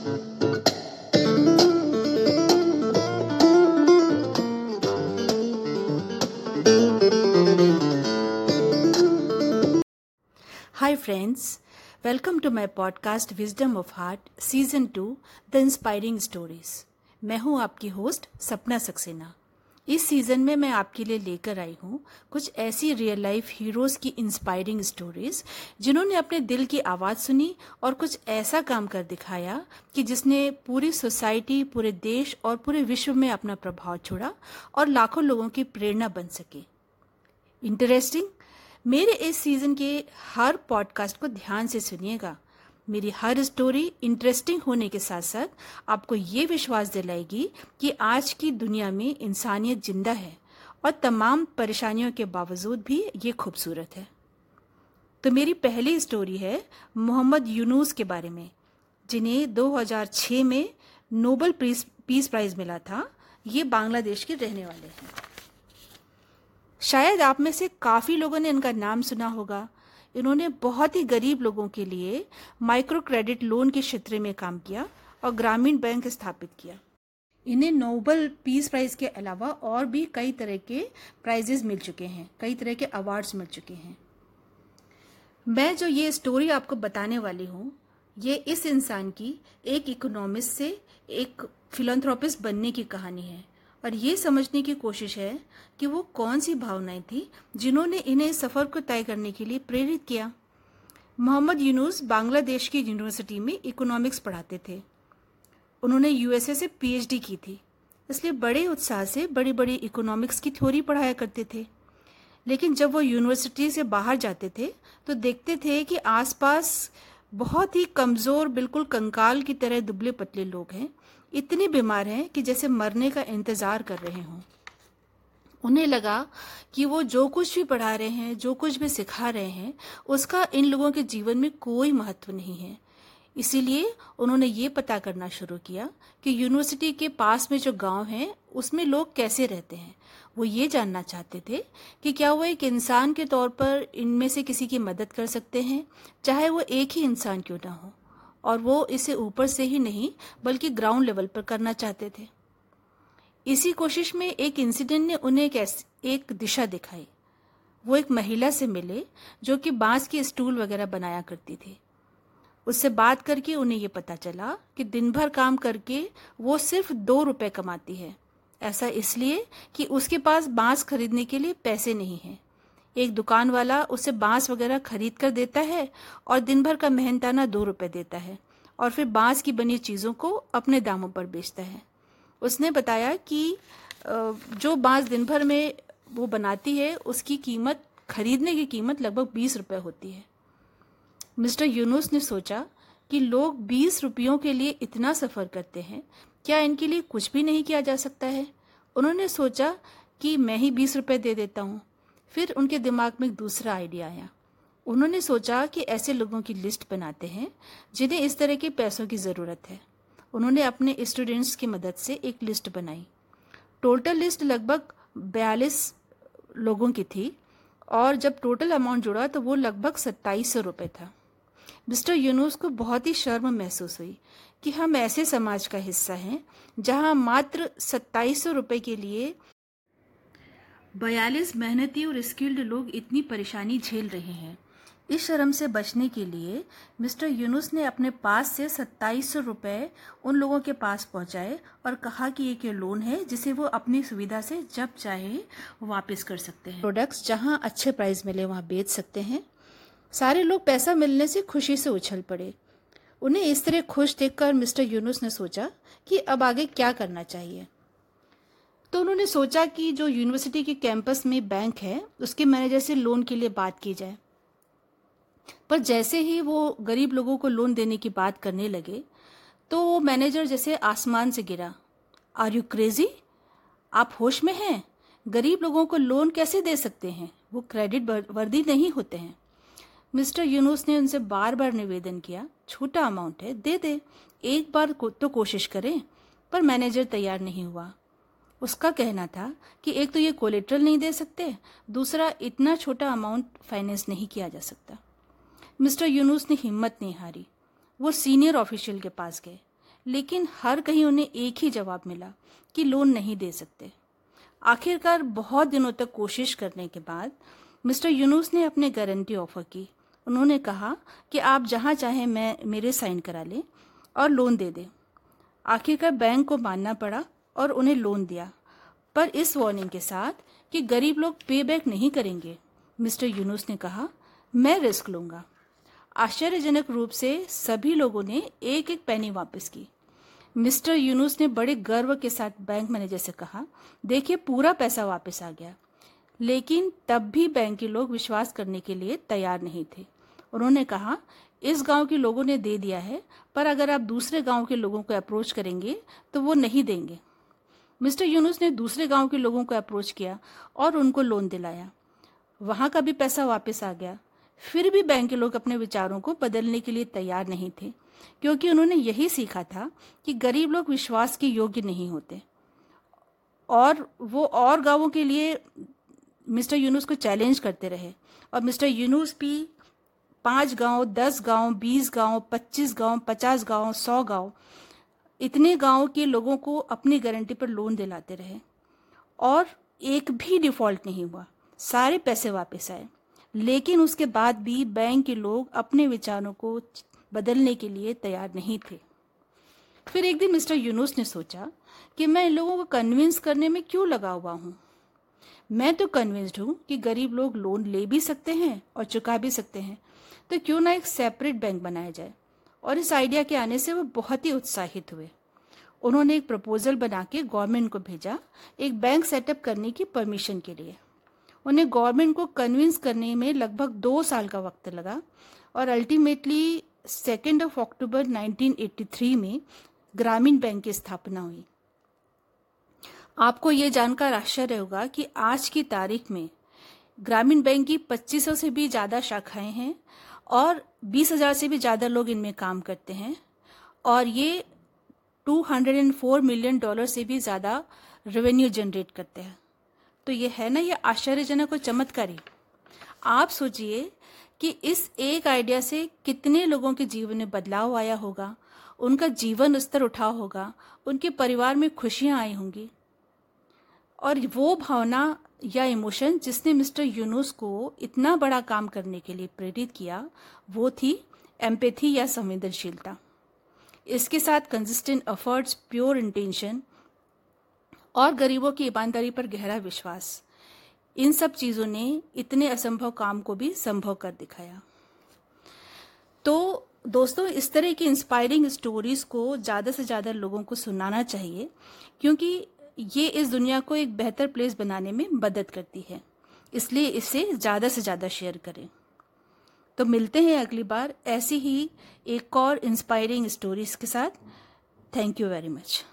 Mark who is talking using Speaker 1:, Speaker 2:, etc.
Speaker 1: Hi, friends. Welcome to my podcast Wisdom of Heart, Season 2 The Inspiring Stories. मैं हूँ आपकी host सपना सक्सेना इस सीज़न में मैं आपके लिए लेकर आई हूँ कुछ ऐसी रियल लाइफ हीरोज की इंस्पायरिंग स्टोरीज जिन्होंने अपने दिल की आवाज़ सुनी और कुछ ऐसा काम कर दिखाया कि जिसने पूरी सोसाइटी पूरे देश और पूरे विश्व में अपना प्रभाव छोड़ा और लाखों लोगों की प्रेरणा बन सके। इंटरेस्टिंग मेरे इस सीज़न के हर पॉडकास्ट को ध्यान से सुनिएगा। मेरी हर स्टोरी इंटरेस्टिंग होने के साथ साथ आपको ये विश्वास दिलाएगी कि आज की दुनिया में इंसानियत ज़िंदा है और तमाम परेशानियों के बावजूद भी ये खूबसूरत है। तो मेरी पहली स्टोरी है मोहम्मद यूनुस के बारे में, जिन्हें 2006 में नोबल पीस प्राइज मिला था। ये बांग्लादेश के रहने वाले हैं। शायद आप में से काफ़ी लोगों ने इनका नाम सुना होगा। इन्होंने बहुत ही गरीब लोगों के लिए माइक्रो क्रेडिट लोन के क्षेत्र में काम किया और ग्रामीण बैंक स्थापित किया। इन्हें नोबल पीस प्राइज के अलावा और भी कई तरह के प्राइजेस मिल चुके हैं, कई तरह के अवार्ड्स मिल चुके हैं। मैं जो ये स्टोरी आपको बताने वाली हूँ, ये इस इंसान की एक इकोनॉमिस्ट से एक फिलोथ्रोपिस्ट बनने की कहानी है। और ये समझने की कोशिश है कि वो कौन सी भावनाएँ थी जिन्होंने इन्हें सफ़र को तय करने के लिए प्रेरित किया। मोहम्मद यूनुस बांग्लादेश की यूनिवर्सिटी में इकोनॉमिक्स पढ़ाते थे। उन्होंने यूएसए से पीएचडी की थी, इसलिए बड़े उत्साह से बड़ी बड़ी इकोनॉमिक्स की थ्योरी पढ़ाया करते थे। लेकिन जब वो यूनिवर्सिटी से बाहर जाते थे तो देखते थे कि आसपास बहुत ही कमज़ोर, बिल्कुल कंकाल की तरह दुबले पतले लोग हैं। इतने बीमार हैं कि जैसे मरने का इंतज़ार कर रहे हों। उन्हें लगा कि वो जो कुछ भी पढ़ा रहे हैं, जो कुछ भी सिखा रहे हैं, उसका इन लोगों के जीवन में कोई महत्व नहीं है। इसीलिए उन्होंने ये पता करना शुरू किया कि यूनिवर्सिटी के पास में जो गाँव हैं उसमें लोग कैसे रहते हैं। वो ये जानना चाहते थे कि क्या वो एक इंसान के तौर पर इनमें से किसी की मदद कर सकते हैं चाहे वो एक ही इंसान क्यों ना हो। और वो इसे ऊपर से ही नहीं बल्कि ग्राउंड लेवल पर करना चाहते थे। इसी कोशिश में एक इंसिडेंट ने उन्हें एक, एक दिशा दिखाई। वो एक महिला से मिले जो कि बाँस की स्टूल वगैरह बनाया करती थी। उससे बात करके उन्हें ये पता चला कि दिन भर काम करके वो सिर्फ़ दो रुपए कमाती है। ऐसा इसलिए कि उसके पास बाँस खरीदने के लिए पैसे नहीं हैं। एक दुकान वाला उसे बाँस वगैरह खरीद कर देता है और दिन भर का मेहनताना दो रुपए देता है और फिर बाँस की बनी चीज़ों को अपने दामों पर बेचता है। उसने बताया कि जो बाँस दिन भर में वो बनाती है, उसकी कीमत, खरीदने की कीमत लगभग बीस रुपए होती है। मिस्टर यूनुस ने सोचा कि लोग बीस रुपयों के लिए इतना सफ़र करते हैं, क्या इनके लिए कुछ भी नहीं किया जा सकता है? उन्होंने सोचा कि मैं ही बीस रुपये दे देता हूँ। फिर उनके दिमाग में एक दूसरा आइडिया आया। उन्होंने सोचा कि ऐसे लोगों की लिस्ट बनाते हैं, जिन्हें इस तरह के पैसों की ज़रूरत है। उन्होंने अपने स्टूडेंट्स की मदद से एक लिस्ट बनाई। टोटल लिस्ट लगभग बयालीस लोगों की थी, और जब टोटल अमाउंट जुड़ा तो वो लगभग सत्ताईस सौ रुपये था। मिस्टर यूनुस को बहुत ही शर्म महसूस हुई कि हम ऐसे समाज का हिस्सा हैं, जहाँ मात्र सत्ताईस सौ रुपये के लिए बयालीस मेहनती और स्किल्ड लोग इतनी परेशानी झेल रहे हैं। इस शर्म से बचने के लिए मिस्टर यूनुस ने अपने पास से सत्ताईस सौ रुपये उन लोगों के पास पहुँचाए और कहा कि एक ये लोन है, जिसे वो अपनी सुविधा से जब चाहे वापस कर सकते हैं। प्रोडक्ट्स जहाँ अच्छे प्राइस मिले, वहाँ बेच सकते हैं। सारे लोग पैसा मिलने से खुशी से उछल पड़े। उन्हें इस तरह खुश देखकर मिस्टर यूनुस ने सोचा कि अब आगे क्या करना चाहिए। तो उन्होंने सोचा कि जो यूनिवर्सिटी के कैंपस में बैंक है, उसके मैनेजर से लोन के लिए बात की जाए। पर जैसे ही वो गरीब लोगों को लोन देने की बात करने लगे तो वो मैनेजर जैसे आसमान से गिरा। आर यू क्रेजी आप होश में हैं? गरीब लोगों को लोन कैसे दे सकते हैं? वो क्रेडिट वर्दी नहीं होते हैं। मिस्टर यूनुस ने उनसे बार बार निवेदन किया छोटा अमाउंट है दे दे एक बार को, तो कोशिश करें। पर मैनेजर तैयार नहीं हुआ। उसका कहना था कि एक तो ये कोलेट्रल नहीं दे सकते दूसरा इतना छोटा अमाउंट फाइनेंस नहीं किया जा सकता। मिस्टर यूनुस ने हिम्मत नहीं हारी। वो सीनियर ऑफिशियल के पास गए लेकिन हर कहीं उन्हें एक ही जवाब मिला कि लोन नहीं दे सकते। आखिरकार बहुत दिनों तक कोशिश करने के बाद मिस्टर यूनुस ने अपने गारंटी ऑफ़र की। उन्होंने कहा कि आप जहाँ चाहें मैं, मेरे साइन करा लें और लोन दे दें। आखिरकार बैंक को मानना पड़ा और उन्हें लोन दिया। पर इस वार्निंग के साथ कि गरीब लोग पे बैक नहीं करेंगे, मिस्टर यूनुस ने कहा, मैं रिस्क लूँगा। आश्चर्यजनक रूप से सभी लोगों ने एक एक पैनी वापस की। मिस्टर यूनुस ने बड़े गर्व के साथ बैंक मैनेजर से कहा, देखिए, पूरा पैसा वापस आ गया। लेकिन तब भी बैंक के लोग विश्वास करने के लिए तैयार नहीं थे। उन्होंने कहा, इस गाँव के लोगों ने दे दिया है, पर अगर आप दूसरे गाँव के लोगों को अप्रोच करेंगे तो वो नहीं देंगे। मिस्टर यूनुस ने दूसरे गाँव के लोगों को अप्रोच किया और उनको लोन दिलाया। वहाँ का भी पैसा वापस आ गया। फिर भी बैंक के लोग अपने विचारों को बदलने के लिए तैयार नहीं थे, क्योंकि उन्होंने यही सीखा था कि गरीब लोग विश्वास के योग्य नहीं होते। और वो और गाँवों के लिए मिस्टर यूनुस को चैलेंज करते रहे। और मिस्टर यूनुस भी पाँच गाँव, दस गाँव, बीस गाँव, पच्चीस गाँव, पचास गाँव, सौ गाँव, इतने गाँव के लोगों को अपनी गारंटी पर लोन दिलाते रहे। और एक भी डिफ़ॉल्ट नहीं हुआ। सारे पैसे वापस आए। लेकिन उसके बाद भी बैंक के लोग अपने विचारों को बदलने के लिए तैयार नहीं थे। फिर एक दिन मिस्टर यूनुस ने सोचा कि मैं इन लोगों को कन्विंस करने में क्यों लगा हुआ हूँ? मैं तो कन्विंस्ड हूँ कि गरीब लोग लोन ले भी सकते हैं और चुका भी सकते हैं। तो क्यों ना एक सेपरेट बैंक बनाया जाए? और इस आइडिया के आने से वो बहुत ही उत्साहित हुए। उन्होंने एक प्रपोजल बना के गवर्नमेंट को भेजा, एक बैंक सेटअप करने की परमिशन के लिए। उन्हें गवर्नमेंट को कन्विंस करने में लगभग दो साल का वक्त लगा और अल्टीमेटली सेकेंड ऑफ़ अक्टूबर 1983 में ग्रामीण बैंक की स्थापना हुई। आपको ये जानकर आश्चर्य होगा कि आज की तारीख में ग्रामीण बैंक की 2500 से भी ज़्यादा शाखाएँ हैं और 20,000 से भी ज़्यादा लोग इनमें काम करते हैं और ये 204 मिलियन डॉलर से भी ज़्यादा रेवेन्यू जनरेट करते हैं। तो ये है ना ये आश्चर्यजनक और चमत्कारी? आप सोचिए कि इस एक आइडिया से कितने लोगों के जीवन में बदलाव आया होगा उनका जीवन स्तर उठा होगा उनके परिवार में खुशियाँ आई होंगी। और वो भावना या इमोशन जिसने मिस्टर यूनुस को इतना बड़ा काम करने के लिए प्रेरित किया, वो थी एम्पेथी या संवेदनशीलता। इसके साथ कंसिस्टेंट एफर्ट्स प्योर इंटेंशन और गरीबों की ईमानदारी पर गहरा विश्वास, इन सब चीज़ों ने इतने असंभव काम को भी संभव कर दिखाया। तो दोस्तों, इस तरह की इंस्पायरिंग स्टोरीज को ज़्यादा से ज़्यादा लोगों को सुनाना चाहिए, क्योंकि ये इस दुनिया को एक बेहतर प्लेस बनाने में मदद करती है। इसलिए इसे ज़्यादा से ज़्यादा शेयर करें। तो मिलते हैं अगली बार ऐसी ही एक और इंस्पायरिंग स्टोरीज के साथ। Thank you very much